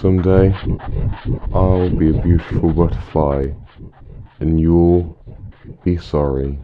Someday, I'll be a beautiful butterfly, and you'll be sorry.